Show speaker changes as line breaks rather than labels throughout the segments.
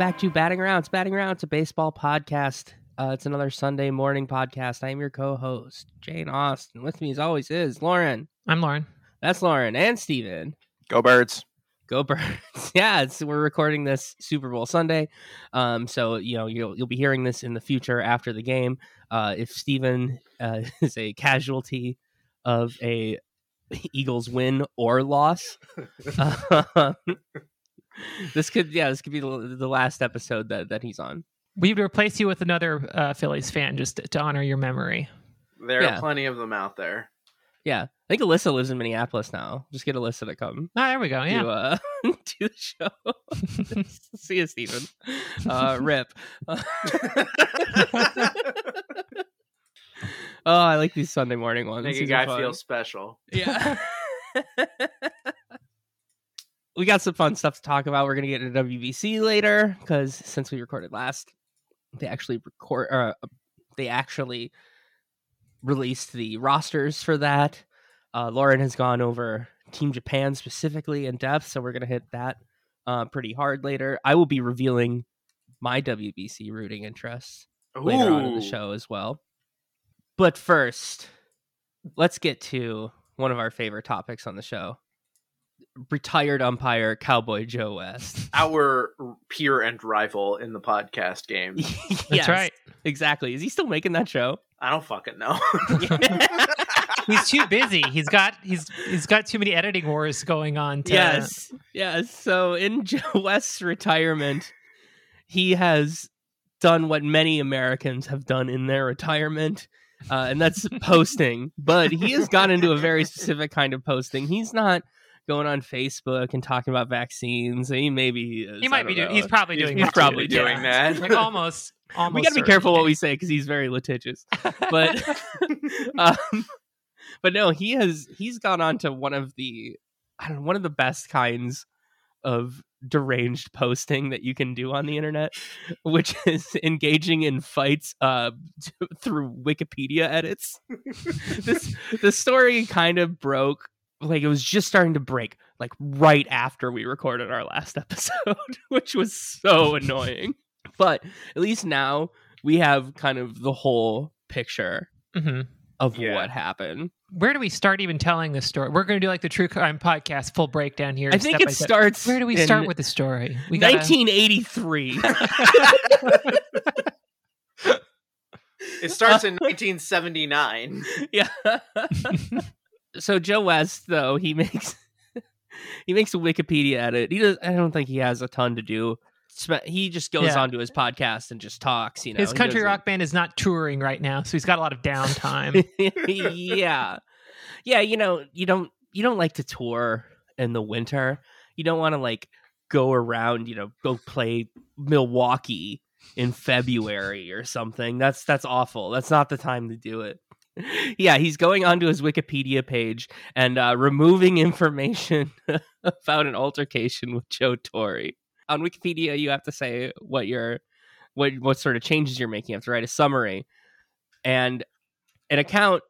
back to Batting Around. It's Batting Around. It's a baseball podcast. Uh, it's another Sunday morning podcast. I am your co-host, Jane Austin. With me, as always, is Lauren.
I'm Lauren.
That's Lauren and Steven.
Go birds.
Go Birds! yeah, it's, we're recording this Super Bowl Sunday, um, so you know you'll you'll be hearing this in the future after the game. Uh, if Steven uh, is a casualty of a Eagles win or loss, uh, this could yeah this could be the, the last episode that that he's on.
We would replace you with another uh, Phillies fan just to, to honor your memory.
There
Yeah.
are plenty of them out there.
Yeah, I think Alyssa lives in Minneapolis now. Just get Alyssa to come.
Ah, there we go. Yeah.
to uh, do the show. See you, Steven. Uh, rip. oh, I like these Sunday morning ones.
Make a
These are
guy
fun.
feel special.
Yeah. We got some fun stuff to talk about. We're gonna get into WBC later because since we recorded last, they actually record. Uh, they actually released the rosters for that. Uh, Lauren has gone over Team Japan specifically in depth, so we're gonna hit that uh, pretty hard later. I will be revealing my WBC rooting interests later on in the show as well. But first, let's get to one of our favorite topics on the show. Retired umpire Cowboy Joe West.
Our peer and rival in the podcast game.
That's right.
Exactly. Is he still making that show?
I don't fucking know.
He's too busy. He's got he's he's got too many editing wars going on. To,
Yes. Yes. So in Joe West's retirement, he has done what many Americans have done in their retirement. Uh, and that's posting, but he has gone into a very specific kind of posting. He's not going on Facebook and talking about vaccines. He maybe he is.
He might be doing. He's probably doing.
he's
that too.
probably
doing
Yeah.
that.
Like almost. Almost.
we got to be careful what we say because he's very litigious. But um, but no, he has he's gone on to one of the I don't know one of the best kinds of deranged posting that you can do on the internet, which is engaging in fights uh through Wikipedia edits. this the story kind of broke like it was just starting to break like right after we recorded our last episode, which was so annoying. But at least now we have kind of the whole picture
Mhm.
of
Yeah.
what happened.
Where do we start even telling the story? We're going to do like the true crime podcast full breakdown here.
I think it
by step.
starts.
Where do we start with the story? We gotta-
1983.
it starts in 1979.
yeah. So Joe West, though, he makes he makes a Wikipedia edit. He does. I don't think he has a ton to do. He just goes
Yeah.
onto his podcast and just talks. You know,
His country rock band is not touring right now, so he's got a lot of downtime.
yeah, yeah. You know, you don't you don't like to tour in the winter. You don't want to like go around. You know, go play Milwaukee in February or something. That's that's awful. That's not the time to do it. Yeah, he's going onto his Wikipedia page and uh, removing information about an altercation with Joe Torre. On Wikipedia, you have to say what your what what sort of changes you're making. You have to write a summary, and an account.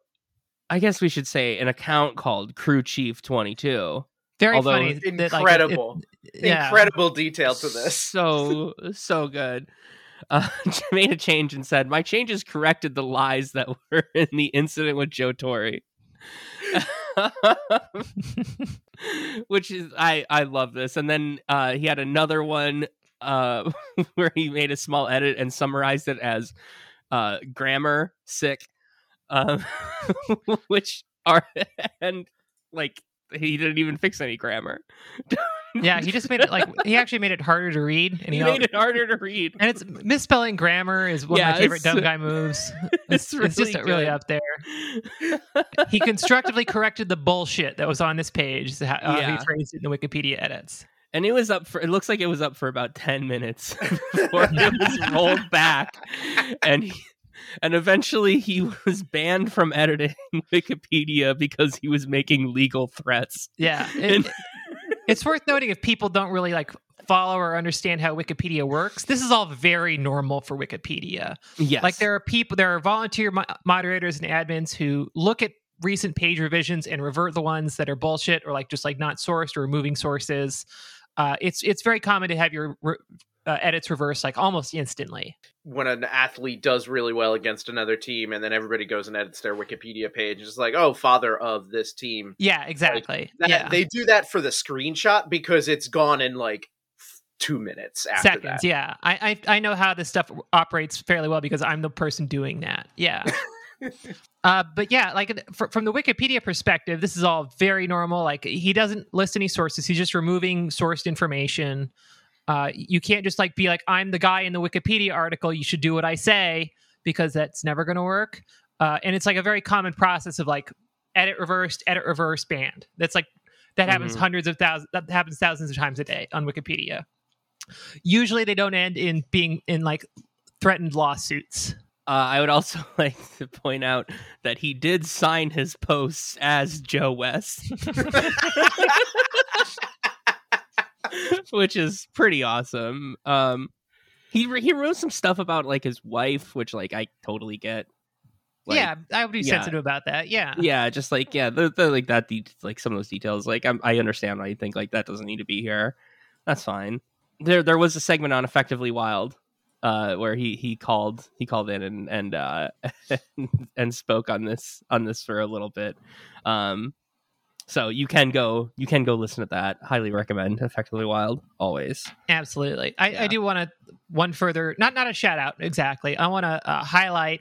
I guess we should say an account called Crew Chief Twenty Two.
Very
Although-
funny. that, like, it-
Incredible.
it- yeah.
Incredible detail to this.
So so good. Uh, made a change and said, "My changes corrected the lies that were in the incident with Joe Torre." Which is I I love this. And then uh, he had another one uh, where he made a small edit and summarized it as uh, grammar sick, um, which are and like he didn't even fix any grammar.
Yeah, he just made it like he actually made it harder to read, and
he
you know,
made it harder to read.
and it's misspelling grammar is one
Yeah,
of my favorite dumb guy moves.
It's,
It's, it's just
really
really up there. He constructively corrected the bullshit that was on this page. How, how
Yeah.
he phrased it in the Wikipedia edits.
and it was up for it looks like it was up for about 10 minutes before it was rolled back and he, and eventually he was banned from editing wikipedia because he was making legal threats
Yeah,
And-
it, it's worth noting if people don't really like follow or understand how Wikipedia works. This is all very normal for Wikipedia.
yes
Like there are people, there are volunteer mo- moderators and admins who look at recent page revisions and revert the ones that are bullshit or like just like not sourced or removing sources. Uh, it's it's very common to have your re- uh, edits reverse like almost instantly.
when an athlete does really well against another team and then everybody goes and edits their wikipedia page and it's like oh father of this team
Yeah, exactly.
that,
yeah.
they do that for the screenshot because it's gone in like two minutes after
Seconds,
that
yeah. I, I I know how this stuff operates fairly well because I'm the person doing that. Yeah. uh, but yeah, like fr- from the Wikipedia perspective, this is all very normal. Like he doesn't list any sources; he's just removing sourced information. Uh, you can't just like be like, "I'm the guy in the Wikipedia article. You should do what I say," because that's never going to work. Uh, and it's like a very common process of like edit reversed, edit reverse, banned. That's like that happens
Mhm.
hundreds of thousands. That happens thousands of times a day on Wikipedia. Usually, they don't end in being in like threatened lawsuits.
Uh, I would also like to point out that he did sign his posts as Joe West, which is pretty awesome. Um, he he wrote some stuff about like his wife, which like I totally get. Like,
yeah, I would be
yeah.
sensitive about that. Yeah.
yeah, just like yeah, the, the like that, de- like some of those details. Like I'm, I understand why you think like that doesn't need to be here. That's fine. There, there was a segment on Effectively Wild, uh, where he he called he called in and and uh, and spoke on this on this for a little bit. Um, so you can go you can go listen to that. Highly recommend Effectively Wild always.
Absolutely. I,
Yeah.
I do want to one further, not not a shout out exactly. I want to uh, highlight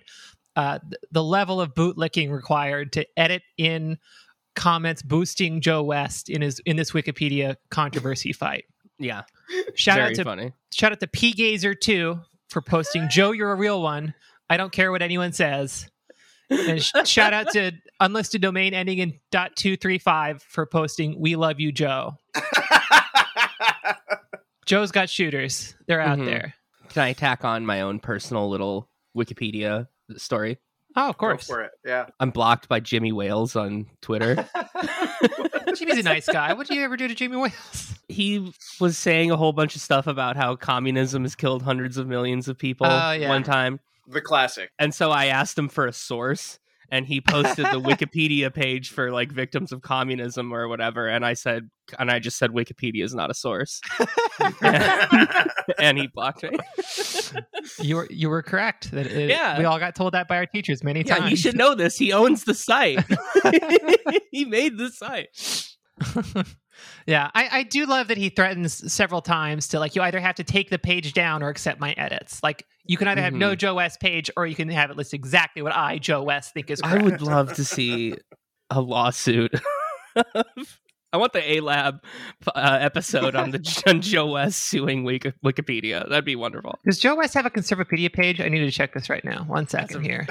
uh, the level of bootlicking required to edit in comments boosting Joe West in his in this Wikipedia controversy fight.
Yeah,
Shout
very
out to
funny.
shout out to P Gazer two for posting Joe, you're a real one. I don't care what anyone says. And shout out to unlisted domain ending in dot two three five for posting "We love you, Joe." Joe's got shooters; they're out
Mhm.
there.
Can I tack on my own personal little Wikipedia story?
Oh, of
Go
course.
for it yeah
I'm blocked by Jimmy Wales on Twitter.
Jimmy's a nice guy. What did you ever do to Jimmy Wales?
he was saying a whole bunch of stuff about how communism has killed hundreds of millions of people
Oh, yeah.
one time.
The classic
And so I asked him for a source and he posted the Wikipedia page for like victims of communism or whatever and I said and I just said Wikipedia is not a source. and he blocked me.
You were you were correct. That it,
Yeah.
we all got told that by our teachers many
Yeah,
times.
he should know this. He owns the site. he made the site.
yeah, I, I do love that he threatens several times to like you either have to take the page down or accept my edits. Like you can either have no Joe West page or you can have it list exactly what I Joe West think is
I would love to see a lawsuit. I want the A Lab uh, episode on the on Joe West suing Wiki- Wikipedia. That'd be wonderful.
Does Joe West have a Conservapedia page? I need to check this right now. One second
a-
here.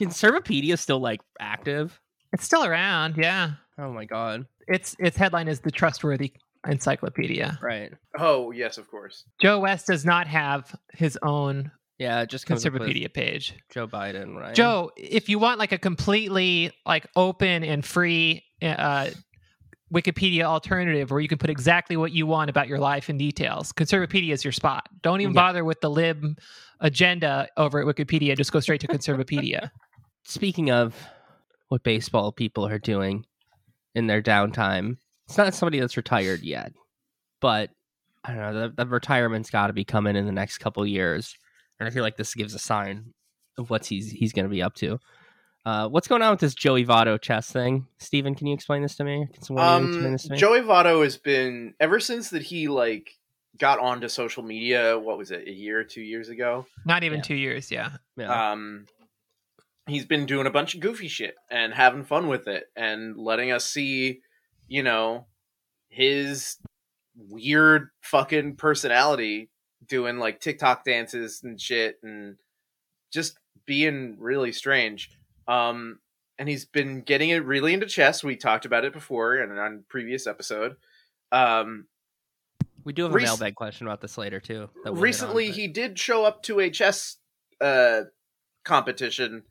Conservapedia is still like active?
It's still around. Yeah,
Oh my god!
its its headline is the trustworthy encyclopedia.
Right?
oh yes of course
Joe West does not have his own
Yeah, it just comes up with
Conservapedia page.
Joe Biden, right?
Joe, if you want like a completely like open and free uh, Wikipedia alternative where you can put exactly what you want about your life in details, Conservapedia is your spot. Don't even
Yeah.
bother with the lib agenda over at Wikipedia. Just go straight to Conservapedia.
Speaking of what baseball people are doing in their downtime, it's not somebody that's retired yet, but I don't know. The, the retirement's got to be coming in the next couple years, and I feel like this gives a sign of what he's he's going to be up to. Uh, what's going on with this Joey Votto chess thing, Steven, Can you explain this to me? Can someone explain
um
this to me?
joey Votto has been ever since that he like got onto social media what was it a year two years ago
Not even
Yeah.
two years. Yeah.
yeah.
um he's been doing a bunch of goofy shit and having fun with it and letting us see you know his weird fucking personality doing like tiktok dances and shit and just being really strange um and he's been getting it really into chess we talked about it before and on previous episode um
we do have a
rec-
mailbag question about this later too. that we'll hit on,
recently
but-
he did show up to a chess uh competition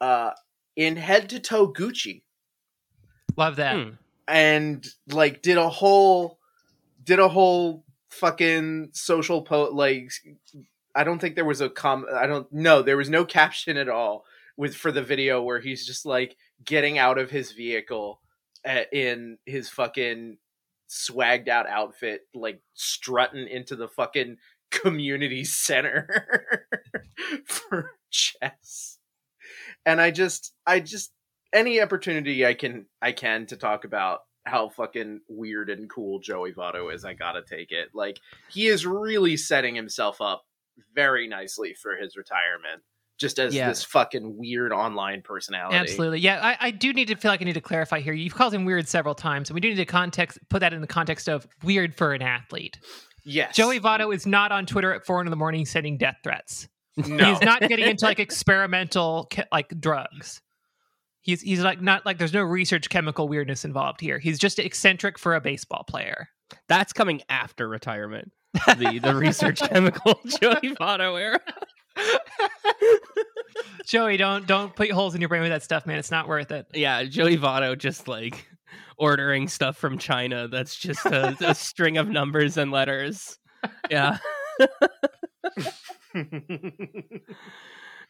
uh in head to toe gucci
Love that.
Hmm.
and like did a whole did a whole fucking social po like i don't think there was a com i don't no there was no caption at all with for the video where he's just like getting out of his vehicle uh, in his fucking swagged out outfit like strutting into the fucking community center for chess. And I just I just any opportunity I can I can to talk about how fucking weird and cool Joey Votto is, I gotta take it. Like he is really setting himself up very nicely for his retirement. Just as
Yeah.
this fucking weird online personality.
Absolutely. Yeah, I, I do need to feel like I need to clarify here. You've called him weird several times, and we do need to context put that in the context of weird for an athlete.
Yes.
Joey Votto is not on Twitter at four in the morning sending death threats.
No.
He's not getting into like experimental like drugs. He's he's like not like there's no research chemical weirdness involved here. He's just eccentric for a baseball player.
That's coming after retirement. The the research chemical Joey Votto era.
Joey, don't don't put holes in your brain with that stuff, man. It's not worth it.
Yeah, Joey Votto just like ordering stuff from China. That's just a, a string of numbers and letters. Yeah.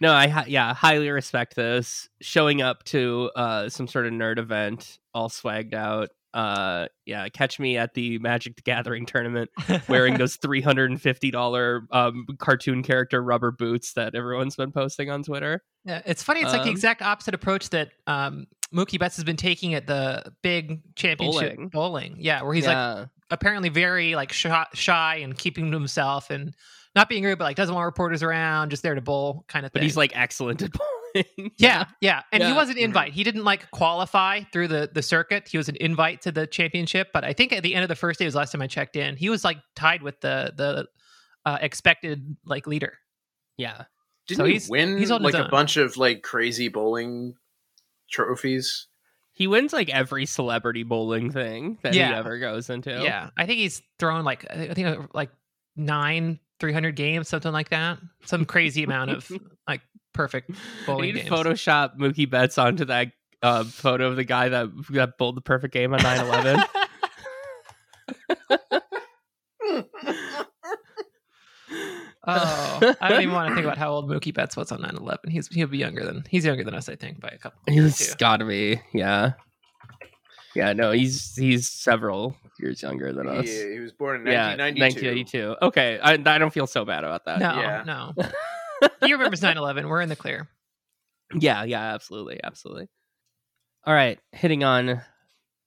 No, I yeah highly respect this. Showing up to uh some sort of nerd event, all swagged out. Uh, yeah, catch me at the Magic the Gathering tournament wearing those three hundred and fifty dollar um cartoon character rubber boots that everyone's been posting on Twitter.
Yeah, it's funny. It's like the
Um,
exact opposite approach that um, Mookie Betts has been taking at the big championship
Bowling.
bowling. Yeah, where he's like apparently very like shy, shy and keeping to himself and not being rude, but like doesn't want reporters around, just there to bowl kind of thing.
but he's like excellent at bowling.
yeah, yeah, and he was an
Mhm.
invite. He didn't like qualify through the the circuit. He was an invite to the championship, but I think at the end of the first day was the last time I checked in. He was like tied with the the uh, expected like leader.
yeah.
Didn't
So
he
he's-
win
he's on
like a bunch of like crazy bowling trophies?
He wins like every celebrity bowling thing that he ever goes into.
Yeah, I think he's thrown like I think uh, like nine three hundred games, something like that. Some crazy amount of like perfect bowling
need
games.
Photoshop Mookie Betts onto that uh, photo of the guy that that bowled the perfect game on 9-11.
Oh, I don't even want to think about how old Mookie Betts was on 9-11. He's he'll be younger than he's younger than us, I think, by a couple.
He's got to be, yeah, yeah. No, he's he's several years younger than us.
Yeah, he was born in
Yeah,
1992.
1992. Okay, I, I don't feel so bad about that.
No,
Yeah.
no. he remembers 9-11. We're in the clear.
Yeah, yeah, absolutely, absolutely. All right, hitting on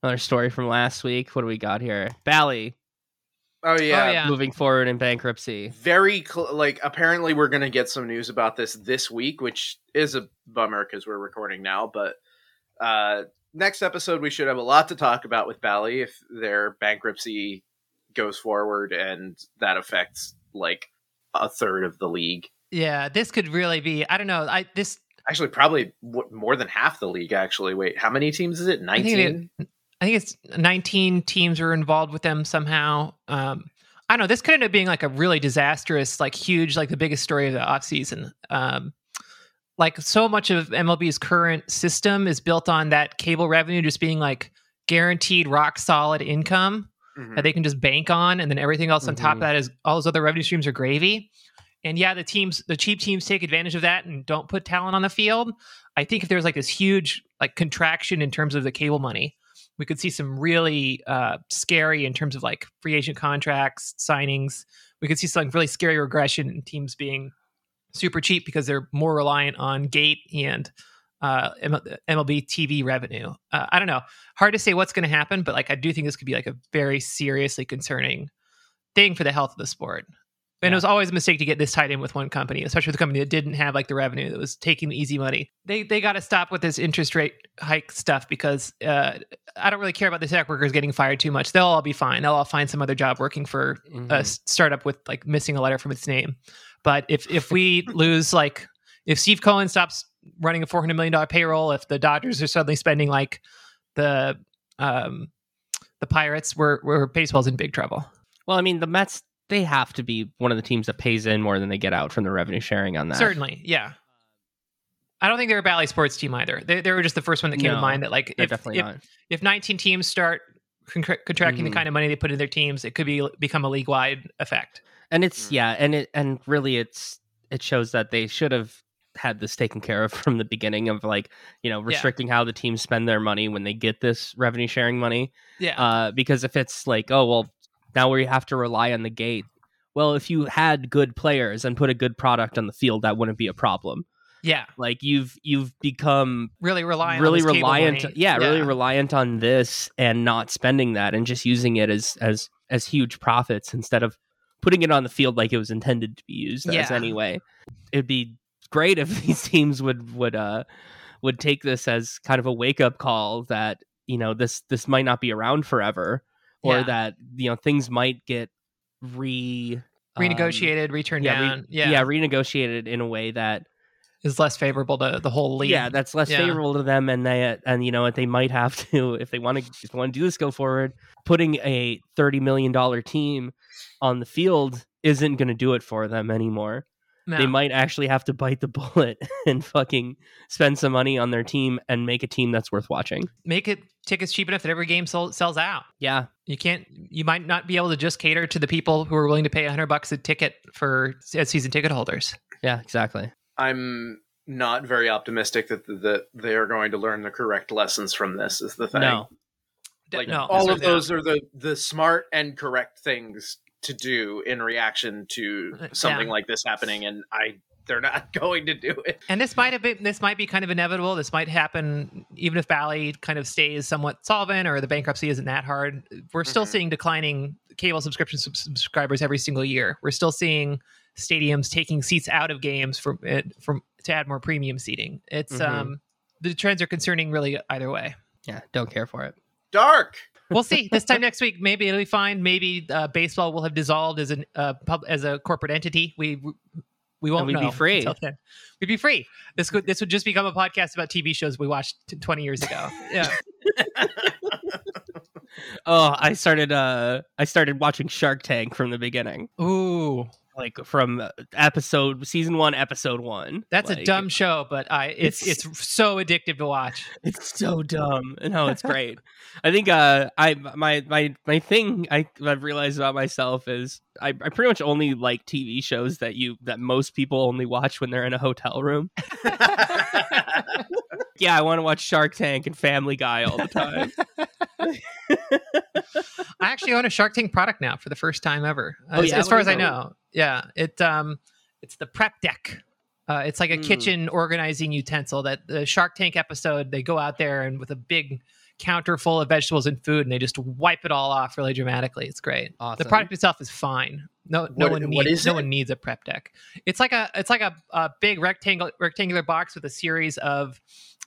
another story from last week. What do we got here? Bally
Oh yeah.
Oh, yeah.
moving forward in bankruptcy.
Very cl- like apparently we're going to get some news about this this week, which is a bummer cuz we're recording now, but uh next episode we should have a lot to talk about with Bally if their bankruptcy goes forward and that affects like a third of the league.
Yeah, this could really be. I don't know. I this
Actually, probably more than half the league. Actually, wait, how many teams is it?
I think
Nineteen.
I think it's 19 teams were involved with them somehow. Um, I don't know. This could end up being like a really disastrous, like huge, like the biggest story of the offseason. Um, like so much of MLB's current system is built on that cable revenue just being like guaranteed rock solid income
Mhm.
that they can just bank on, and then everything else on top of
Mhm.
that is all those other revenue streams are gravy. And yeah, the teams, the cheap teams take advantage of that and don't put talent on the field. I think if there's like this huge like contraction in terms of the cable money, we could see some really uh, scary in terms of like free agent contracts, signings. We could see some really scary regression in teams being super cheap because they're more reliant on gate and uh, MLB TV revenue. Uh, I don't know. Hard to say what's going to happen, but like I do think this could be like a very seriously concerning thing for the health of the sport. And it was always a mistake to get this tied in with one company, especially with a company that didn't have like the revenue that was taking the easy money. They they got to stop with this interest rate hike stuff because uh, I don't really care about the tech workers getting fired too much. They'll all be fine. They'll all find some other job working for a
Mhm.
s- startup with like missing a letter from its name. But if if we lose like if Steve Cohen stops running a four hundred million dollar payroll, if the Dodgers are suddenly spending like the um the Pirates, we're we're baseball's in big trouble.
Well, I mean, the Mets they have to be one of the teams that pays in more than they get out from the revenue sharing on that.
Certainly, yeah. I don't think they're a Bally sports team either. They, they were just the first one that came to mind that like if,
definitely
if,
not.
if 19 teams start contra- contracting
Mhm.
the kind of money they put in their teams, it could be become a league wide effect.
And it's
Mm.
yeah, and it and really it's it shows that they should have had this taken care of from the beginning of like you know restricting how the teams spend their money when they get this revenue sharing money
Yeah,
uh because if it's like oh well now we have to rely on the gate well, if you had good players and put a good product on the field, that wouldn't be a problem.
Yeah,
Like you've you've become
really reliant.
really
on
reliant
money.
yeah, really reliant on this and not spending that and just using it as as as huge profits instead of putting it on the field like it was intended to be used as anyway it'd be great if these teams would would uh would take this as kind of a wake up call that you know this this might not be around forever or
Yeah.
that you know things might get re um,
renegotiated, returned
yeah, re-
down. yeah,
yeah renegotiated in a way that
is less favorable to the whole league.
yeah, that's less
Yeah.
favorable to them, and they and you know what they might have to if they want to if they want to do this go forward. Putting a thirty million dollar team on the field isn't going to do it for them anymore.
No.
They might actually have to bite the bullet and fucking spend some money on their team and make a team that's worth watching.
make it tickets cheap enough that every game sold, sells out.
Yeah,
You can't. You might not be able to just cater to the people who are willing to pay hundred bucks a ticket for as season ticket holders.
yeah, exactly.
I'm not very optimistic that that they are going to learn the correct lessons from this. Is the thing.
No,
like
no,
all of
right.
those are the the smart and correct things to do in reaction to
Uh,
something
yeah.
like this happening, and I they're not going to do it.
And this might have been. This might be kind of inevitable. This might happen even if Bally kind of stays somewhat solvent or the bankruptcy isn't that hard. We're still
Mhm.
seeing declining cable subscription sub- subscribers every single year. We're still seeing stadiums taking seats out of games from it from to add more premium seating. It's
Mhm.
um the trends are concerning really either way.
yeah, don't care for it.
Dark.
We'll see. this time next week, maybe it'll be fine. Maybe uh, baseball will have dissolved as an uh, pub as a corporate entity. We we won't
we'd be free.
until then. We'd be free. This could this would just become a podcast about TV shows we watched twenty years ago. Yeah,
Oh, I started uh I started watching Shark Tank from the beginning.
ooh,
Like from uh, episode season 1 episode 1.
that's a dumb show, but I it's
It's-
it's so addictive to watch.
It's so dumb. No, it's great. I think uh I my my my thing I I've realized about myself is I, I pretty much only like TV shows that you that most people only watch when they're in a hotel room. Yeah, I want to watch Shark Tank and Family Guy all the time.
I actually own a Shark Tank product now for the first time ever.
Oh,
as,
yeah?
as far as I know. Yeah, it um, it's the Prep Deck. Uh, it's like a
Hmm.
kitchen organizing utensil that the Shark Tank episode they go out there and with a big counter full of vegetables and food and they just wipe it all off really dramatically. It's great.
Awesome.
The product itself is fine. No, no one needs no
it?
one needs a prep deck. It's like a it's like a, a big rectangle rectangular box with a series of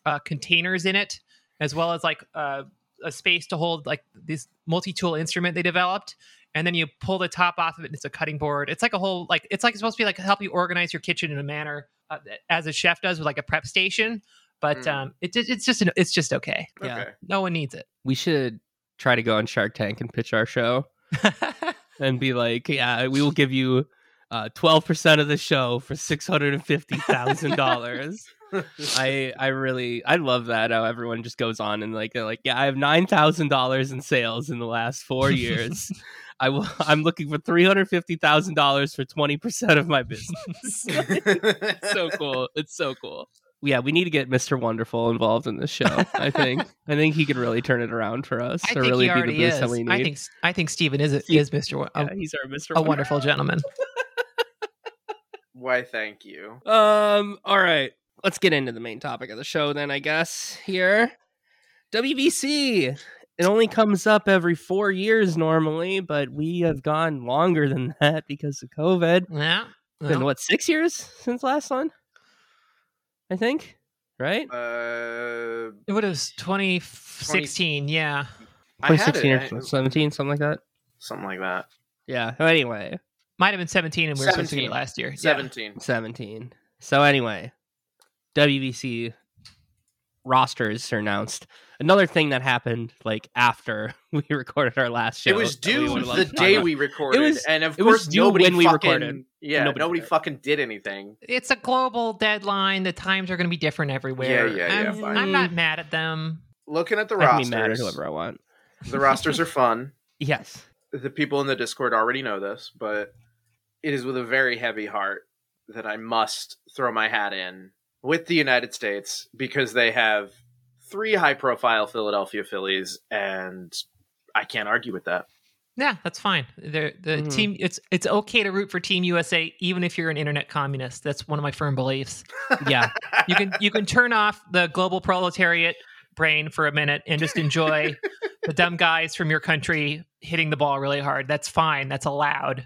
uh, containers in it, as well as like uh, a space to hold like this multi tool instrument they developed. And then you pull the top off of it. and It's a cutting board. It's like a whole like it's like it's supposed to be like help you organize your kitchen in a manner uh, as a chef does with like a prep station. But
Mm.
um, it, it's just an, it's just okay.
Yeah.
No one needs it.
we should try to go on Shark Tank and pitch our show and be like, yeah, we will give you uh, 12% of the show for $650,000. I I really I love that how everyone just goes on and like they're like yeah I have nine thousand dollars in sales in the last four years. I will I'm looking for three hundred fifty thousand dollars for twenty percent of my business. it's so cool. It's so cool. Yeah, we need to get Mr. Wonderful involved in this show. I think I think he could really turn it around for us.
I
or
think
really be the boost
is.
that we need.
I think I think Steven is
Steve-
is Mr. Wo-
yeah,
a,
he's our Mr.
a
wonderful
gentleman.
Why? Thank you.
Um. All right. Let's get into the main topic of the show then. I guess here, WBC. It only comes up every four years normally, but we have gone longer than that because of COVID.
Yeah.
Been what six years since last one? I think. Right.
Uh,
it was 2016. Yeah.
I had
2016
it.
or
I-
17, something like that.
something like that.
Yeah. Anyway,
Might have been 17 and we were supposed to get it
17.
last year. Yeah.
Seventeen.
17. So anyway, WBC rosters are announced. Another thing that happened like after we recorded our last show.
It was due the day we recorded, it
was-
and of
it was
course
due
nobody
when we
fucking,
recorded.
Yeah,
Nobody
nobody, fucking did anything.
It's a global deadline. The times are going to be different everywhere.
Yeah, yeah, yeah,
I'm. I'm not mad at them.
Looking at the
I can
rosters,
be mad at whoever I want.
the rosters are fun.
Yes.
The people in the Discord already know this, but it is with a very heavy heart that I must throw my hat in with the United States because they have three high-profile Philadelphia Phillies, and I can't argue with that.
Yeah, that's fine. The the
Mhm.
team it's it's okay to root for Team USA even if you're an internet communist. That's one of my firm beliefs.
Yeah.
You can you can turn off the global proletariat brain for a minute and just enjoy the dumb guys from your country hitting the ball really hard. That's fine. That's allowed.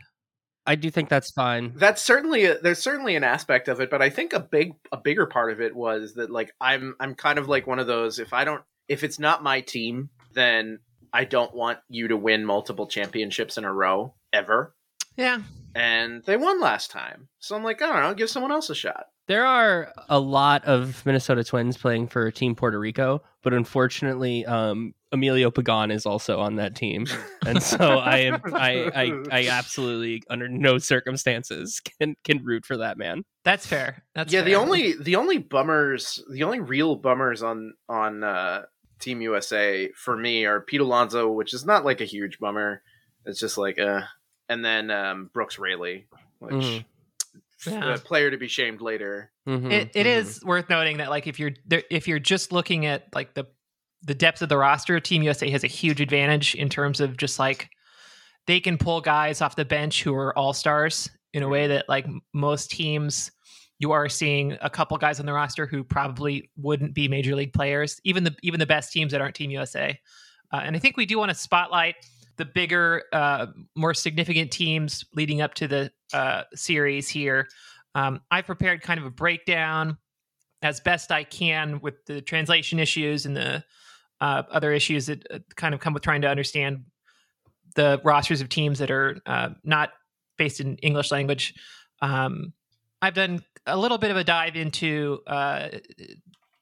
I do think that's fine.
that's certainly a, there's certainly an aspect of it but i think a big a bigger part of it was that like i'm i'm kind of like one of those if i don't if it's not my team then i don't want you to win multiple championships in a row ever
Yeah.
and they won last time so i'm like i don't know give someone else a shot
There are a lot of Minnesota Twins playing for Team Puerto Rico, but unfortunately, um, Emilio Pagan is also on that team, and so I am I, I I absolutely under no circumstances can can root for that man.
That's fair. That's
yeah the only the only bummers the only real bummers on on uh team usa for me are pete alonso which is not like a huge bummer it's just like uh and then um brooks raley which
Mhm.
Yeah.
a player to be shamed later
Mhm,
it, it
mhm.
is worth noting that like if you're there, if you're just looking at like the the depth of the roster, Team USA has a huge advantage in terms of just like they can pull guys off the bench who are all stars in a way that like most teams you are seeing a couple guys on the roster who probably wouldn't be major league players even the even the best teams that aren't team usa uh, and i think we do want to spotlight the bigger uh, more significant teams leading up to the uh, series here. Um, i've prepared kind of a breakdown as best i can with the translation issues and the uh, other issues that uh, kind of come with trying to understand the rosters of teams that are uh, not based in English language. Um, I've done a little bit of a dive into uh,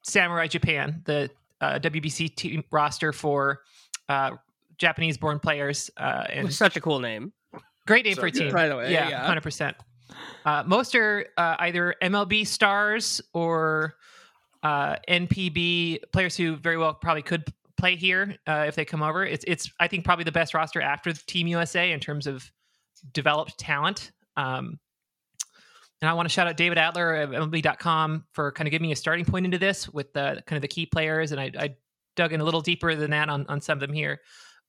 Samurai Japan, the uh, WBC team roster for uh, Japanese-born players, uh, and
such a cool name.
great name
So
for a team.
By the way,
yeah,
yeah.
hundred percent. Uh, most are uh, either MLB stars or uh, NPB players who very well probably could play here uh, if they come over. It's it's I think probably the best roster after Team USA in terms of developed talent. Um, and I want to shout out David Adler of MLB.com for kind of giving me a starting point into this with the kind of the key players. And I, I dug in a little deeper than that on, on some of them here.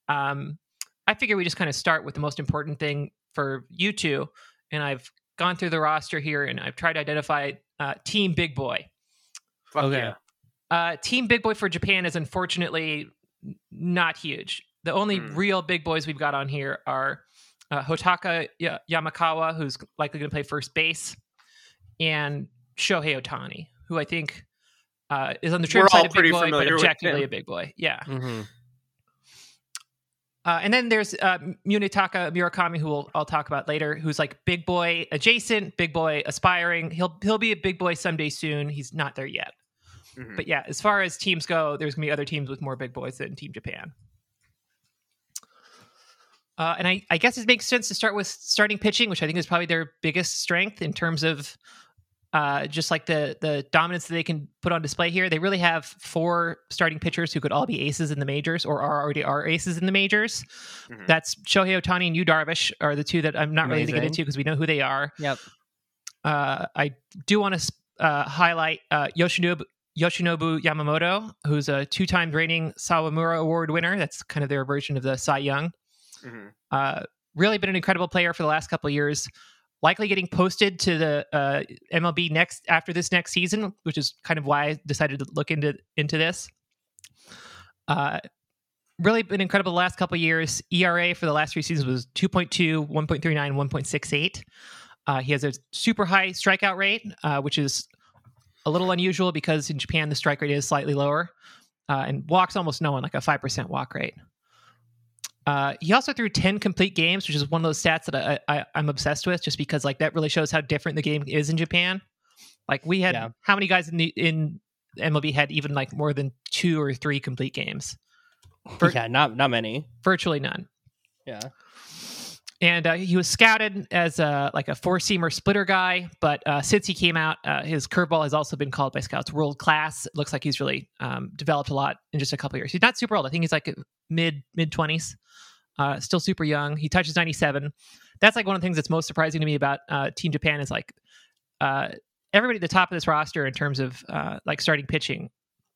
Um, I figure we just kind of start with the most important thing for you two. And I've gone through the roster here and I've tried to identify uh, Team Big Boy.
Fuck
Okay.
yeah.
Uh, Team Big Boy for Japan is unfortunately not huge. The only
Hmm.
real big boys we've got on here are uh, Hotaka Ya- Yamakawa, who's likely going to play first base, and Shohei Otani, who I think uh, is on the trim
We're
side
all
of big
pretty
boy, but objectively a big boy. Yeah.
Mhm.
Uh, and then there's uh, Munetaka Murakami, who we'll, I'll talk about later, who's like big boy adjacent, big boy aspiring. He'll he'll be a big boy someday soon. He's not there yet.
Mhm.
But yeah, as far as teams go, there's gonna be other teams with more big boys than Team Japan. Uh, and I, I guess it makes sense to start with starting pitching, which I think is probably their biggest strength in terms of uh, just like the the dominance that they can put on display here. They really have four starting pitchers who could all be aces in the majors or are already are aces in the majors.
Mhm.
That's Shohei Otani and Yu Darvish are the two that I'm not ready to get into because we know who they are.
Yep.
Uh, I do want to uh, highlight uh, Yoshinobu, Yoshinobu Yamamoto, who's a two-time reigning Sawamura Award winner. That's kind of their version of the Cy Young.
Mhm.
Uh, really been an incredible player for the last couple of years. Likely getting posted to the uh, MLB next after this next season, which is kind of why I decided to look into into this. Uh, really been incredible the last couple years. ERA for the last three seasons was 2.2, 1.39, 1.68. Uh, he has a super high strikeout rate, uh, which is a little unusual because in Japan the strike rate is slightly lower, uh, and walks almost no one, like a five percent walk rate. Uh, he also threw ten complete games, which is one of those stats that I, I, I'm obsessed with, just because like that really shows how different the game is in Japan. Like we had
Yeah.
how many guys in the in MLB had even like more than two or three complete games? For-
yeah, not not many.
Virtually none.
Yeah.
And uh, he was scouted as a like a four seamer splitter guy. But uh, since he came out, uh, his curveball has also been called by scouts world class. It looks like he's really um, developed a lot in just a couple years. He's not super old. I think he's like mid mid twenties. Uh, still super young. He touches ninety seven. That's like one of the things that's most surprising to me about uh, Team Japan is like uh, everybody at the top of this roster in terms of like starting pitching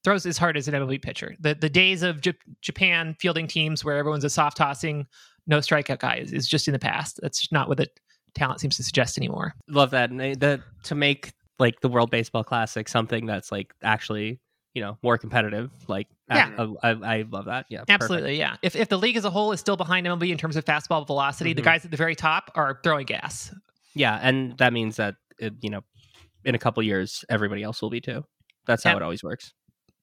throws as hard as an MLB pitcher. The the days of J- Japan fielding teams where everyone's a soft tossing no strikeout guy is, is just in the past. That's not what the talent seems to suggest anymore.
Love that. And they, the to make like the World Baseball Classic something that's like actually you know more competitive. Like
Yeah.
I, I, I love that. Yeah, perfect.
Absolutely, yeah. If if the league as a whole is still behind MLB in terms of fastball velocity, the
Mhm.
guys at the very top are throwing gas.
Yeah, and that means that it, you know in a couple years everybody else will be too. That's how
Yeah.
it always works.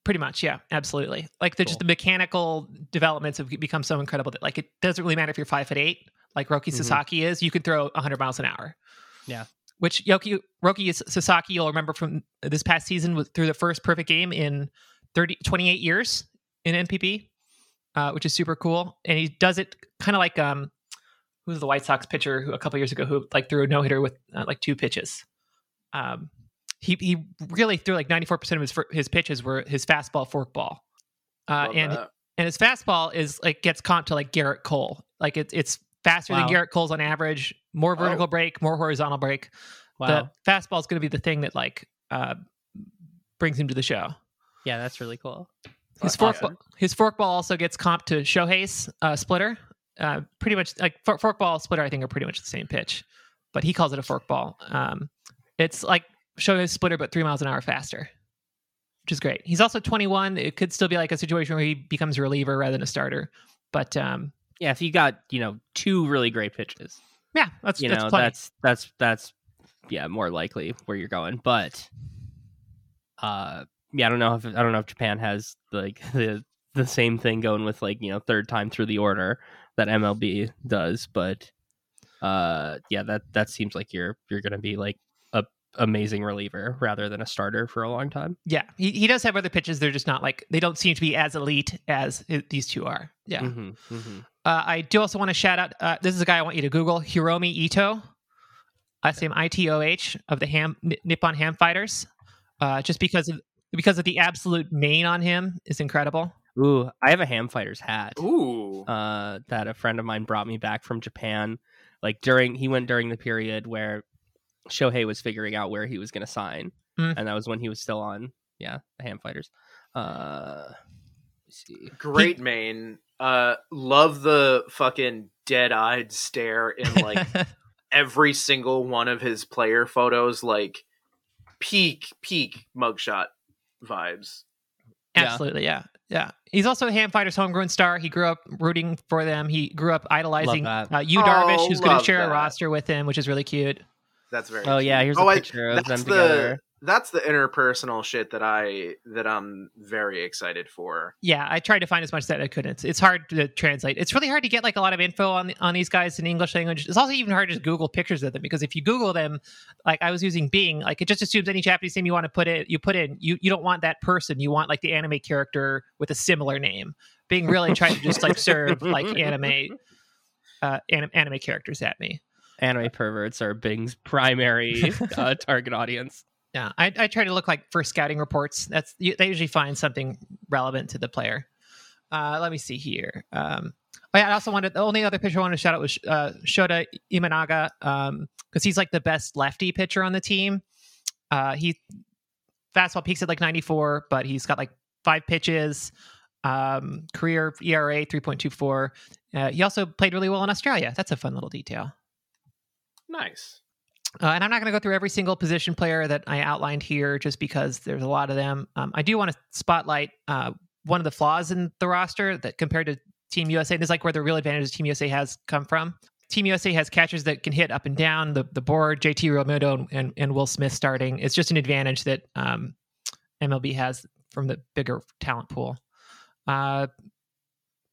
Pretty much, yeah, absolutely. Like the just
Cool.
the mechanical developments have become so incredible that like it doesn't really matter if you're five foot eight, like Roki
Mhm.
Sasaki is. You can throw 100 miles an hour.
Yeah.
Which Yoki Roki Sasaki, you'll remember from this past season, was through the first perfect game in 30, 28 years in NPB, uh, which is super cool. And he does it kind of like um, who's the White Sox pitcher who a couple years ago who like threw a no hitter with uh, like two pitches. Um, he he really threw like 94% of his his pitches were his fastball forkball. Uh, and
that.
and his fastball is like gets comped to like Gerrit Cole. Like it's it's faster than Gerrit Cole's on average, more vertical
Oh.
break, more horizontal break.
Wow.
The fastball is going to be the thing that like uh, brings him to the show.
yeah, that's really cool.
His forkball
awesome.
his forkball also gets comped to Shohei's uh, splitter. Uh, pretty much like for- forkball splitter, I think are pretty much the same pitch, but he calls it a forkball. Um, it's like Shohei's splitter, but three miles an hour faster, which is great. He's also 21. It could still be like a situation where he becomes a reliever rather than a starter. But um,
Yeah, if you got you know two really great pitches,
yeah, that's
you
that's
know
plenty.
that's that's that's yeah more likely where you're going. But uh, yeah, I don't know if I don't know if Japan has like the the same thing going with like you know third time through the order that MLB does, but uh, yeah, that that seems like you're you're gonna be like amazing reliever rather than a starter for a long time.
Yeah, he, he does have other pitches. They're just not like they don't seem to be as elite as i- these two are. Yeah.
hmm hmm
Uh, I do also want to shout out. Uh, this is a guy I want you to Google, Hiromi Ito. Last name I T O H of the Ham Nippon Ham Fighters. Uh, just because of because of the absolute mane on him is incredible.
Ooh, I have a Ham Fighters hat.
Ooh.
uh, that a friend of mine brought me back from Japan. Like during, he went during the period where Shohei was figuring out where he was going to sign,
Mm.
and that was when he was still on, yeah, the Ham Fighters. Uh, let's see,
Great mane. Uh, love the fucking dead-eyed stare in like every single one of his player photos. Like peak, peak mugshot vibes.
Absolutely, yeah, yeah. He's also a Ham Fighters homegrown star. He grew up rooting for them. He grew up idolizing
Love
uh, Yu
Oh,
Darvish, who's going to share a roster with him, which is really cute.
That's very.
oh yeah, here's
Oh,
a
I-
picture of them
that's
together.
the that's the interpersonal shit that I that I'm very excited for.
Yeah, I tried to find as much that I couldn't. It's, it's hard to translate. It's really hard to get like a lot of info on on these guys in English language. It's also even hard to just Google pictures of them because if you Google them, like I was using Bing, like it just assumes any Japanese name you want to put it, you put in. You you don't want that person. You want like the anime character with a similar name. Bing really tried to just like serve like anime, uh, anim- anime characters at me.
Anime perverts are Bing's primary uh, target audience.
Yeah, I, I try to look like for scouting reports. That's you- they usually find something relevant to the player. Uh, let me see here. Um, oh yeah, I also wanted the only other pitcher I wanted to shout out was uh, Shota Imanaga because he's like the best lefty pitcher on the team. Uh, he fastball peaks at like 94, but he's got like five pitches. Um, career ERA 3.24. Uh, he also played really well in Australia. That's a fun little detail.
Nice.
Uh, and I'm not going to go through every single position player that I outlined here just because there's a lot of them. Um, I do want to spotlight uh, one of the flaws in the roster that compared to Team USA, and this is like where the real advantage Team USA has come from. Team USA has catchers that can hit up and down the, the board, JT Realmuto and, and, and Will Smith starting. It's just an advantage that um, MLB has from the bigger talent pool. Uh,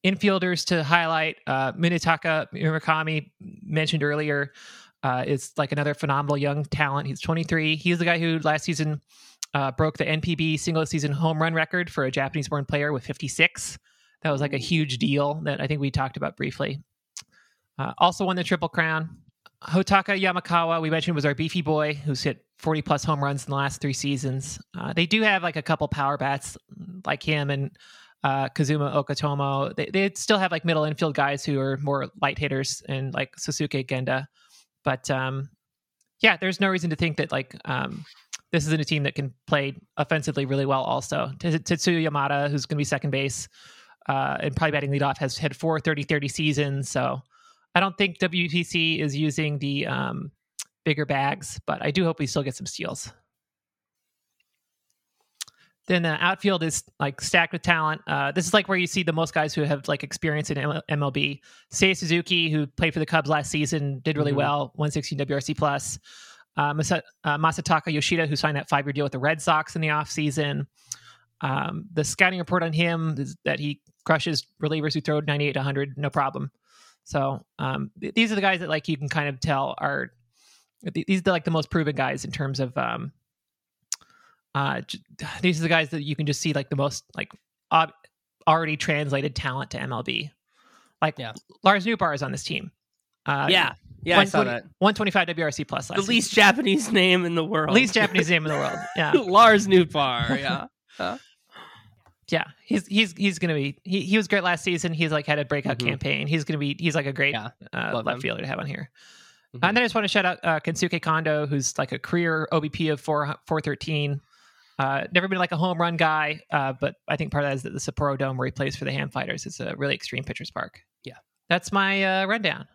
infielders to highlight uh, Munetaka Murakami mentioned earlier uh, is like another phenomenal young talent. He's 23. He's the guy who last season uh, broke the NPB single season home run record for a Japanese born player with 56. That was like a huge deal that I think we talked about briefly. Uh, also won the Triple Crown. Hotaka Yamakawa, we mentioned, was our beefy boy who's hit 40 plus home runs in the last three seasons. Uh, they do have like a couple power bats like him and uh, Kazuma Okatomo. They, they still have like middle infield guys who are more light hitters and like Susuke Genda. But um, yeah, there's no reason to think that like um, this isn't a team that can play offensively really well. Also, Tetsuto Yamada, who's going to be second base uh, and probably batting leadoff, has had four 30 30 seasons. So I don't think WBC is using the um, bigger bags, but I do hope we still get some steals. Then the outfield is like stacked with talent. Uh, this is like where you see the most guys who have like experience in ML- MLB. Seiya Suzuki, who played for the Cubs last season, did really
Mhm.
well, 116 WRC plus. Uh, Masa- uh, Masataka Yoshida, who signed that five-year deal with the Red Sox in the offseason. Um, the scouting report on him is that he crushes relievers who throw 98 to 100, no problem. So um, th- these are the guys that like you can kind of tell are th- these are like the most proven guys in terms of um, uh, these are the guys that you can just see like the most like ob- already translated talent to MLB. Like
Yeah.
Lars Nootbaar is on this team. Uh,
yeah, yeah, I saw that.
125 WRC plus
The least Japanese name in the world.
least Japanese name in the world. Yeah,
Lars Nootbaar. Yeah.
yeah. He's he's he's gonna be he, he was great last season. He's like had a breakout
Mhm.
campaign. He's gonna be he's like a great
Yeah,
uh, left
him.
fielder to have on here.
Mhm.
And then I just want to shout out uh, Kensuke Kondo, who's like a career OBP of four four thirteen. Uh, never been like a home run guy, uh, but I think part of that is that the Sapporo Dome where he plays for the Ham Fighters is a really extreme pitcher's park.
Yeah.
that's my uh, rundown.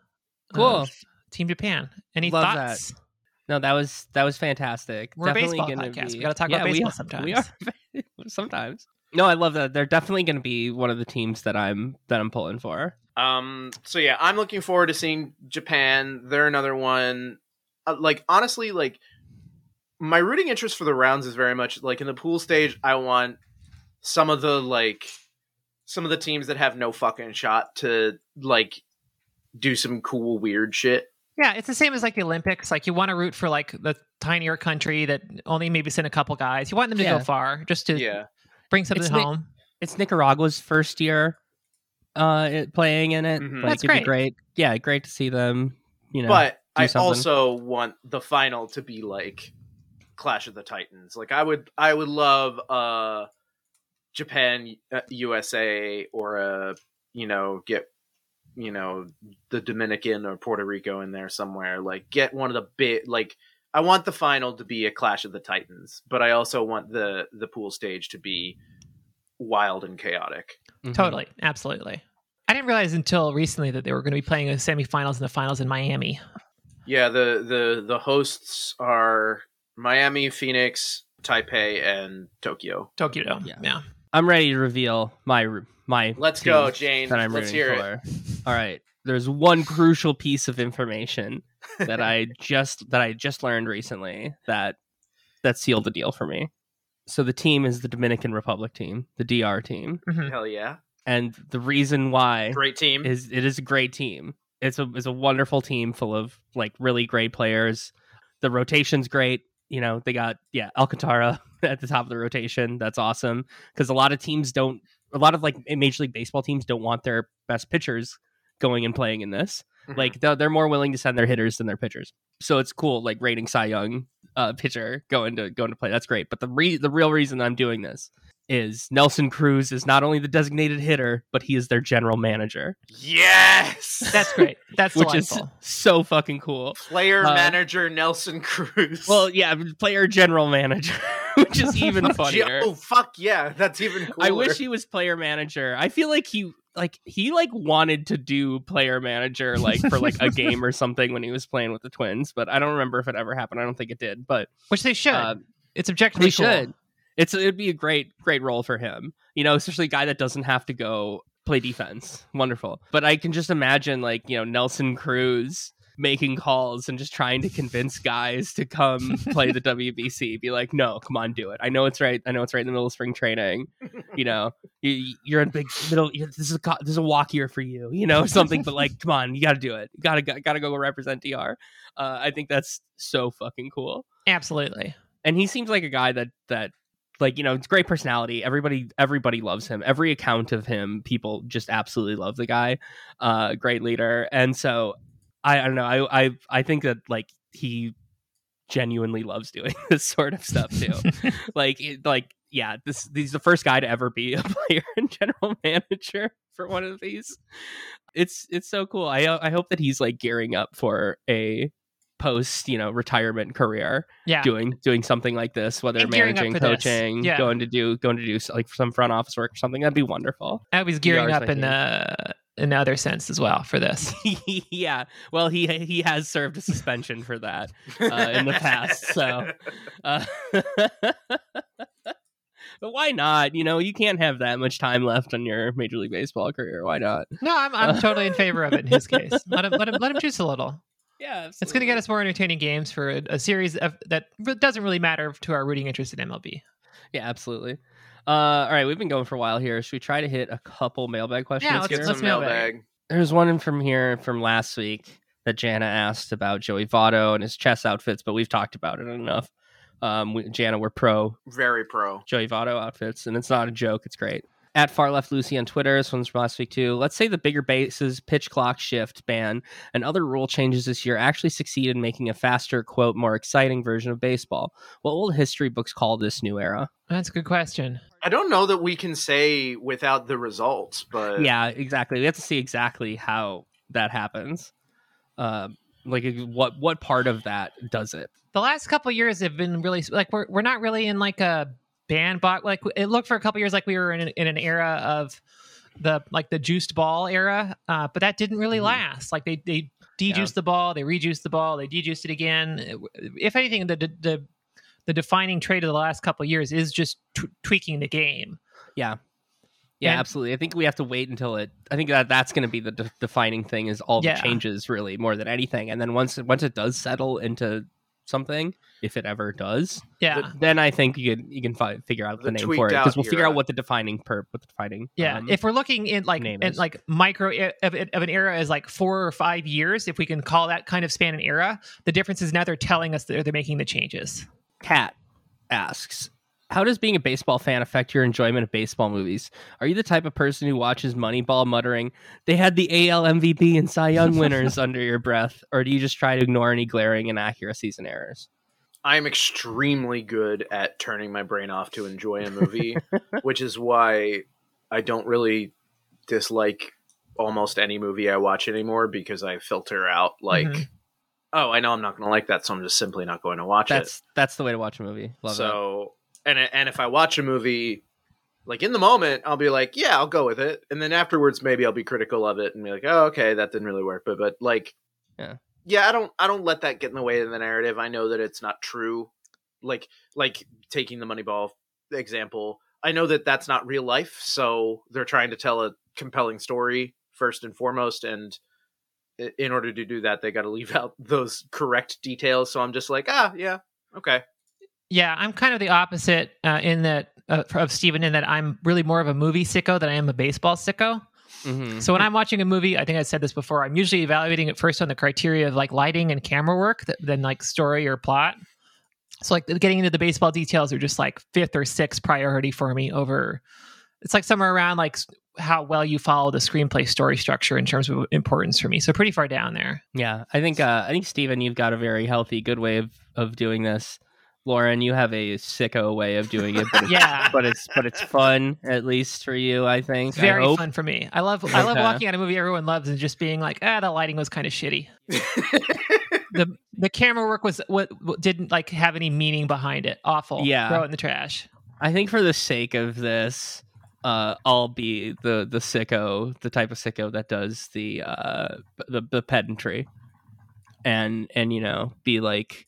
Cool.
of Team Japan. Any
Love
thoughts?
No, that was that was fantastic.
We're a
definitely
baseball
gonna
podcast.
Be,
We gotta talk
yeah,
about
we
baseball
are-
sometimes.
We are sometimes. No, I love that. They're definitely going to be one of the teams that I'm that I'm pulling for.
Um. So yeah, I'm looking forward to seeing Japan. They're another one. Uh, like honestly, like my rooting interest for the rounds is very much like in the pool stage. I want some of the like some of the teams that have no fucking shot to like do some cool weird shit.
Yeah, it's the same as like the Olympics. Like you want to root for like the tinier country that only maybe sent a couple guys. You want them to
Yeah.
go far, just to
Yeah.
bring something
It's ni-
home.
It's Nicaragua's first year uh it, playing in it.
Mhm.
Like,
That's
it'd be
great.
great. Yeah, great to see them. You know,
but
do
I also want the final to be like Clash of the Titans. Like I would, I would love uh Japan, uh, USA, or uh you know get you know the Dominican or Puerto Rico in there somewhere. Like get one of the big like. I want the final to be a Clash of the Titans, but I also want the the pool stage to be wild and chaotic.
Mhm.
Totally, absolutely. I didn't realize until recently that they were going to be playing the semifinals and the finals in Miami.
Yeah, the the the hosts are Miami, Phoenix, Taipei, and Tokyo.
Tokyo Dome.
Yeah.
Yeah.
I'm ready to reveal my my.
Let's go, Jane.
That I'm
Let's hear
for. All right. There's one crucial piece of information that I just that I just learned recently that that sealed the deal for me. So the team is the Dominican Republic team, the DR team,
Mhm.
Hell yeah.
and the reason why
Great team.
is it is a great team. It's a it's a wonderful team full of like really great players. The rotation's great. You know, they got yeah, Alcantara at the top of the rotation. That's awesome because a lot of teams don't a lot of like Major League Baseball teams don't want their best pitchers going and playing in this.
Mhm.
Like they're, they're more willing to send their hitters than their pitchers. So it's cool like rating Cy Young uh pitcher going to going to play. That's great. But the re- the real reason I'm doing this is Nelson Cruz is not only the designated hitter, but he is their general manager
yes.
That's great. That's
which is so fucking cool.
player
Uh,
manager Nelson Cruz.
Well, yeah, player general manager, which is even funnier.
Oh fuck yeah, that's even cooler.
I wish he was player manager. I feel like he like he like wanted to do player manager like for like a game or something when he was playing with the Twins, but I don't remember if it ever happened. I don't think it did, but
Which they should.
uh,
it's objectively
they
cool.
should. It's it'd be a great great role for him. You know, especially a guy that doesn't have to go play defense. Wonderful. But I can just imagine like, you know, Nelson Cruz making calls and just trying to convince guys to come play the WBC. Be like, "No, come on, do it. I know it's right. I know it's right in the middle of spring training. You know, you, you're in big middle. This is a this is a walk year for you. You know, something. but like, come on, you got to do it. You gotta gotta go represent DR. Uh, I think that's so fucking cool
Absolutely.
and he seems like a guy that that like you know it's great personality. Everybody everybody loves him. Every account of him people just absolutely love the guy. Uh great leader. And so i i don't know. I i i think that like he genuinely loves doing this sort of stuff too. Like it, like yeah this he's the first guy to ever be a player and general manager for one of these. It's it's so cool. I i hope that he's like gearing up for a post you know retirement career
Yeah.
doing doing something like this, whether
And
managing, coaching,
Yeah.
going to do going to do like some front office work or something. That'd be wonderful.
I was gearing up in the in other sense as well for this.
yeah. Well, he he has served a suspension for that uh, in the past. So, uh, but why not? You know, you can't have that much time left on your Major League Baseball career. Why not?
No, I'm I'm totally in favor of it in his case. Let him let him let him juice a little.
Yeah,
It's going to get us more entertaining games for a, a series of, that re- doesn't really matter to our rooting interest in MLB.
Yeah, absolutely. Uh, all right, we've been going for a while here. Should we try to hit a couple mailbag questions?
Yeah,
Let's
let's-
get
here?
some
mailbag.
mailbag.
There's one from here from last week that Jana asked about Joey Votto and his chess outfits, but we've talked about it enough. Um, we, Jana, we're pro
Very pro.
Joey Votto outfits, and it's not a joke. It's great. At Far Left Lucy on Twitter, this one's from last week too. Let's say the bigger bases, pitch clock shift ban, and other rule changes this year actually succeed in making a faster, quote, more exciting version of baseball. What will history books call this new era?
That's a good question.
I don't know that we can say without the results, but
yeah, exactly. We have to see exactly how that happens. Um, like what what part of that does it?
The last couple years have been really like we're we're not really in like a bandbox. Like it looked for a couple years like we were in an, in an era of the like the juiced ball era, uh, but that didn't really
Mhm.
last. Like they they dejuiced the ball, they rejuiced the ball, they dejuiced it again. If anything, the the the, defining trait of the last couple years is just t- tweaking the game.
Yeah. Yeah,
And-
absolutely. I think we have to wait until it. I think that that's going to be the de- defining thing is all
Yeah.
the changes really more than anything. And then once once it does settle into something, if it ever does,
Yeah.
then I think you can you can fi- figure out the,
The
name for it because we'll figure out what the defining per what the defining.
Yeah,
um,
if we're looking in like
name
in like micro of, of an era is like four or five years, if we can call that kind of span an era, the difference is now they're telling us that they're making the changes.
Kat asks, "How does being a baseball fan affect your enjoyment of baseball movies? Are you the type of person who watches Moneyball muttering, "They had the AL MVP and Cy Young winners" under your breath, or do you just try to ignore any glaring inaccuracies and errors?"
I'm extremely good at turning my brain off to enjoy a movie, which is why I don't really dislike almost any movie I watch anymore because I filter out like,
Mhm.
oh, I know I'm not going to like that, so I'm just simply not going to watch it.
That's that's the way to watch a movie. Love
so, and and if I watch a movie, like in the moment, I'll be like, yeah, I'll go with it, and then afterwards, maybe I'll be critical of it and be like, oh, okay, that didn't really work, but but like,
Yeah.
yeah, I don't I don't let that get in the way of the narrative. I know that it's not true. Like like taking the Moneyball example, I know that that's not real life, so they're trying to tell a compelling story first and foremost, and in order to do that, they got to leave out those correct details. So I'm just like, ah, yeah, okay,
Yeah, I'm kind of the opposite uh, in that uh, of Steven in that I'm really more of a movie sicko than I am a baseball sicko.
Mhm.
So when I'm watching a movie, I think I said this before. I'm usually evaluating it first on the criteria of like lighting and camera work, th- than like story or plot. So like getting into the baseball details are just like fifth or sixth priority for me over. It's like somewhere around like how well you follow the screenplay story structure in terms of importance for me. So pretty far down there.
Yeah, I think uh, I think Steven, you've got a very healthy, good way of, of doing this. Lauren, you have a sicko way of doing it, but
Yeah.
but it's but it's fun at least for you. I think.
It's very
I
fun for me. I love I love walking on a movie everyone loves and just being like, ah, the lighting was kind of shitty. the The camera work was what, what didn't like have any meaning behind it. Awful.
Yeah.
throw it in the trash.
I think for the sake of this, uh, I'll be the the sicko, the type of sicko that does the uh the the pedantry, and and you know be like,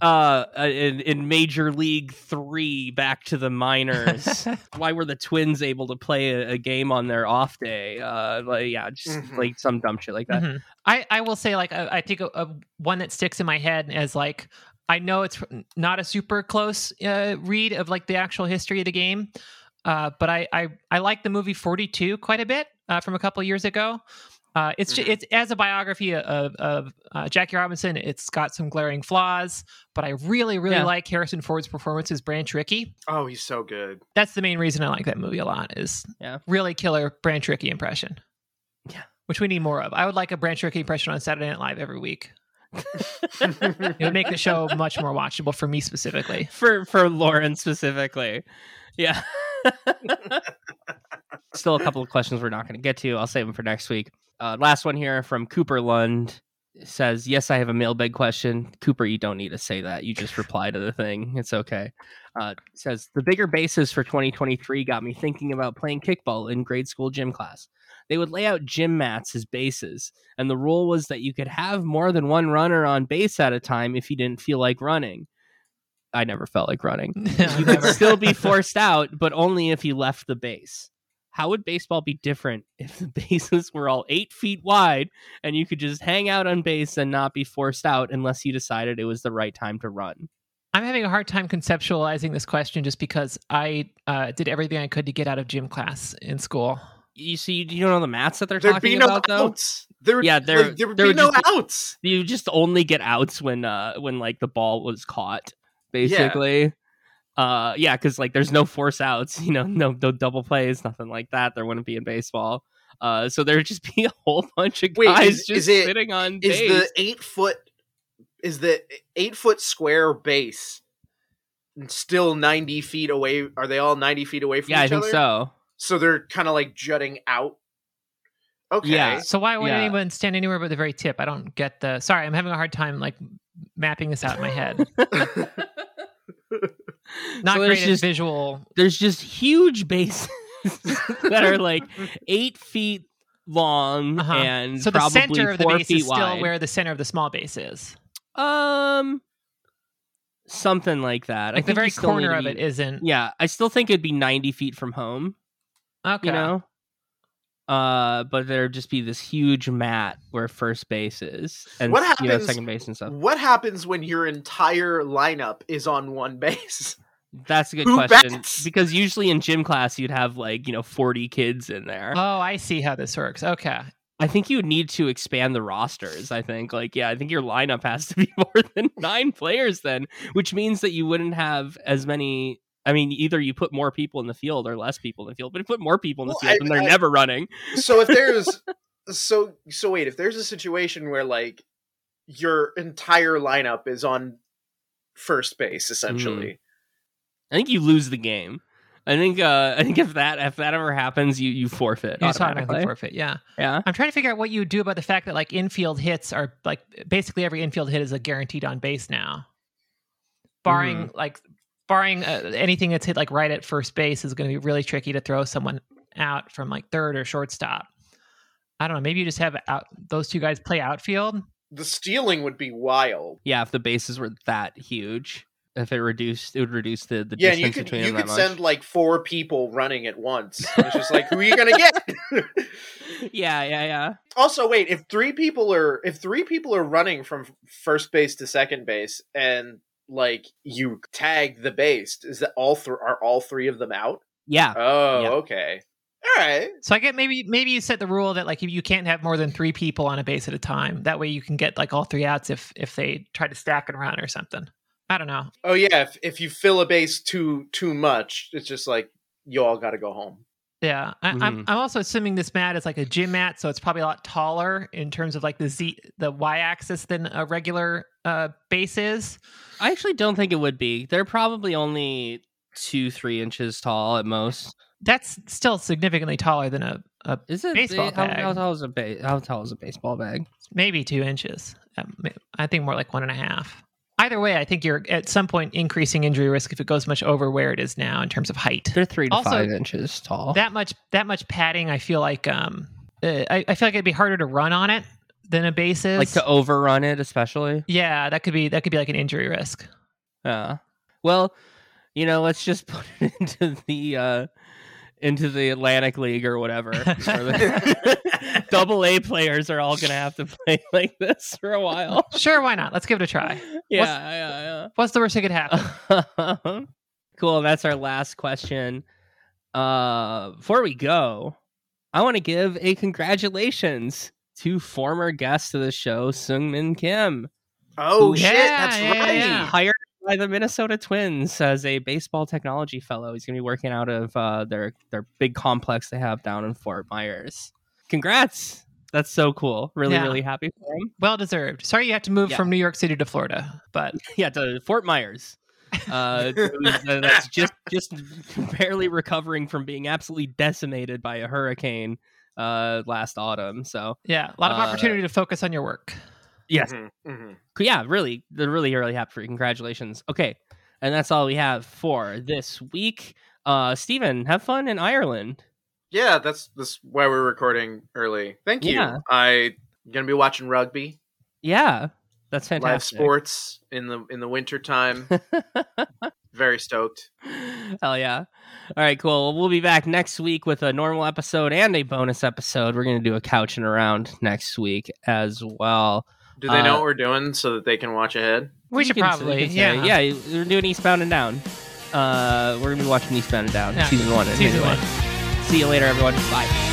uh, in, in Major League Three, back to the minors. Why were the Twins able to play a, a game on their off day? Uh, like yeah, just
Mhm.
like some dumb shit like that.
Mhm. I I will say like I, I think a, a one that sticks in my head as like I know it's not a super close uh, read of like the actual history of the game, uh, but I I I like the movie Forty Two quite a bit uh, from a couple years ago. Uh, it's ju-
Mhm.
it's as a biography of of uh, Jackie Robinson. It's got some glaring flaws, but I really really
Yeah.
like Harrison Ford's performance as Branch Rickey.
oh, he's so good.
That's the main reason I like that movie a lot. Is
Yeah.
really killer Branch Rickey impression.
Yeah.
which we need more of. I would like a Branch Rickey impression on Saturday Night Live every week. It would make the show much more watchable for me specifically.
for for Lauren specifically. Yeah. Still a couple of questions we're not going to get to. I'll save them for next week. Uh, last one here from Cooper Lund says, "Yes, I have a mailbag question." Cooper, you don't need to say that. You just reply to the thing. It's okay. Uh, says the bigger bases for 2023 got me thinking about playing kickball in grade school gym class. they would lay out gym mats as bases. And the rule was that you could have more than one runner on base at a time if you didn't feel like running. I never felt like running. You could still be forced out, but only if you left the base. How would baseball be different if the bases were all eight feet wide and you could just hang out on base and not be forced out unless you decided it was the right time to run?
I'm having a hard time conceptualizing this question just because I uh, did everything I could to get out of gym class in school.
You see, you don't know the mats that they're
There'd
talking
be no
about, though.
There,
Yeah,
like,
there-
there would
there
be
would
no
just
outs.
You just only get outs when, uh, when like the ball was caught, basically. Uh, yeah, because like there's no force outs, you know, no no double plays, nothing like that. There wouldn't be in baseball. Uh, so there'd just be a whole bunch of
Wait,
guys
is-
just
is it-
sitting on
Is
base.
the eight foot is the eight foot square base still ninety feet away? Are they all ninety feet away from
yeah, I
each
think
other?
so.
So they're kind of like jutting out. Okay.
Yeah.
So why would
Yeah.
anyone stand anywhere but the very tip? I don't get the. Sorry, I'm having a hard time like mapping this out in my head. Not
So
great
just-
visual.
There's just huge bases that are like eight feet long
Uh-huh.
and
So the
probably
center of the base is still where the center of the small base is.
Um, something like that. I
Like the very
you still need
corner
to
of
be-
it isn't.
Yeah, I still think it'd be ninety feet from home.
Okay.
You know. Uh, but there'd just be this huge mat where first base is, and
What
you know
happens-
second base and stuff.
What happens when your entire lineup is on one base?
That's a good
Who
question
bats?
because usually in gym class you'd have like you know forty kids in there.
Oh, I see how this works. Okay.
I think you need to expand the rosters. I think, like, yeah, I think your lineup has to be more than nine players then, which means that you wouldn't have as many. I mean, either you put more people in the field or less people in the field, but if you put more people in the
Well,
field,
I-
then they're
I-
never running.
so if there's so so wait, if there's a situation where like your entire lineup is on first base essentially.
I think you lose the game. I think. uh I think if that if that ever happens, you you forfeit.
You automatically
automatically.
forfeit. Yeah.
Yeah.
I'm trying to figure out what you do about the fact that like infield hits are like basically every infield hit is a guaranteed on base now. Barring
Mm-hmm.
like barring uh, anything that's hit like right at first base is going to be really tricky to throw someone out from like third or shortstop. I don't know. Maybe you just have out those two guys play outfield.
The stealing would be wild.
Yeah, if the bases were that huge, if it reduced, it would reduce the the
Yeah, and you
distance
could
between
you
them
could
that
send like four people running at once. It's just like who are you gonna get?
yeah, yeah, yeah.
also, wait, if three people are if three people are running from first base to second base and like you tag the base, is that all th- are all three of them out?
Yeah,
Oh,
Yeah.
okay. All right.
So I get maybe maybe you set the rule that like you can't have more than three people on a base at a time. That way you can get like all three outs if if they try to stack and run or something. I don't know.
Oh yeah, if if you fill a base too too much, it's just like you all got to go home.
Yeah, I, I'm
Mhm.
I'm also assuming this mat is like a gym mat, so it's probably a lot taller in terms of like the z the y axis than a regular uh, base is.
I actually don't think it would be. They're probably only two, three inches tall at most.
That's still significantly taller than a, a
Is it
Baseball
how,
bag.
how tall is a ba- How tall is a baseball bag?
maybe two inches. Um, I think more like one and a half. Either way, I think you're at some point increasing injury risk if it goes much over where it is now in terms of height.
They're three to
Also,
five inches tall.
that much that much padding i feel like um uh, I, I feel like it'd be harder to run on it than a base is
like to overrun it, especially.
yeah that could be that could be like an injury risk
Yeah. Well, you know, let's just put it into the uh into the Atlantic League or whatever. Or the- Double A players are all gonna have to play like this for a while.
sure why not let's give it a try
Yeah, yeah,
what's the worst that could happen
cool. That's our last question. Uh before we go, I want to give a congratulations to former guest of the show, Sung Min Kim.
Oh
Ooh,
shit,
yeah,
that's
yeah,
right.
yeah.
hired by the Minnesota Twins as a baseball technology fellow. He's going to be working out of uh, their their big complex they have down in Fort Myers. Congrats! That's so cool. Really,
Yeah.
really happy for him.
well deserved sorry you have to move
Yeah.
from new york city to florida but
Yeah, to Fort Myers. Uh, it was- uh, that's just just barely recovering from being absolutely decimated by a hurricane uh, last autumn. So
yeah a lot of
Uh,
opportunity to focus on your work
yes,
Mhm, mhm.
yeah, really, they're really, really happy for you. Congratulations. Okay, and that's all we have for this week. Uh, Steven, have fun in Ireland.
Yeah, that's that's why we're recording early. Thank you.
Yeah.
I gonna be watching rugby,
Yeah, that's fantastic.
live sports in the in the winter time. Very stoked.
Hell yeah. All right, cool. Well, we'll be back next week with a normal episode and a bonus episode. We're going to do a couching around next week as well.
Do they know
Uh,
what we're doing so that they can watch ahead?
We should
can-
probably, yeah.
Yeah, we're doing Eastbound and Down. Uh, we're going to be watching Eastbound and Down,
Yeah,
season one.
season
anyway.
one.
See you later, everyone. Bye.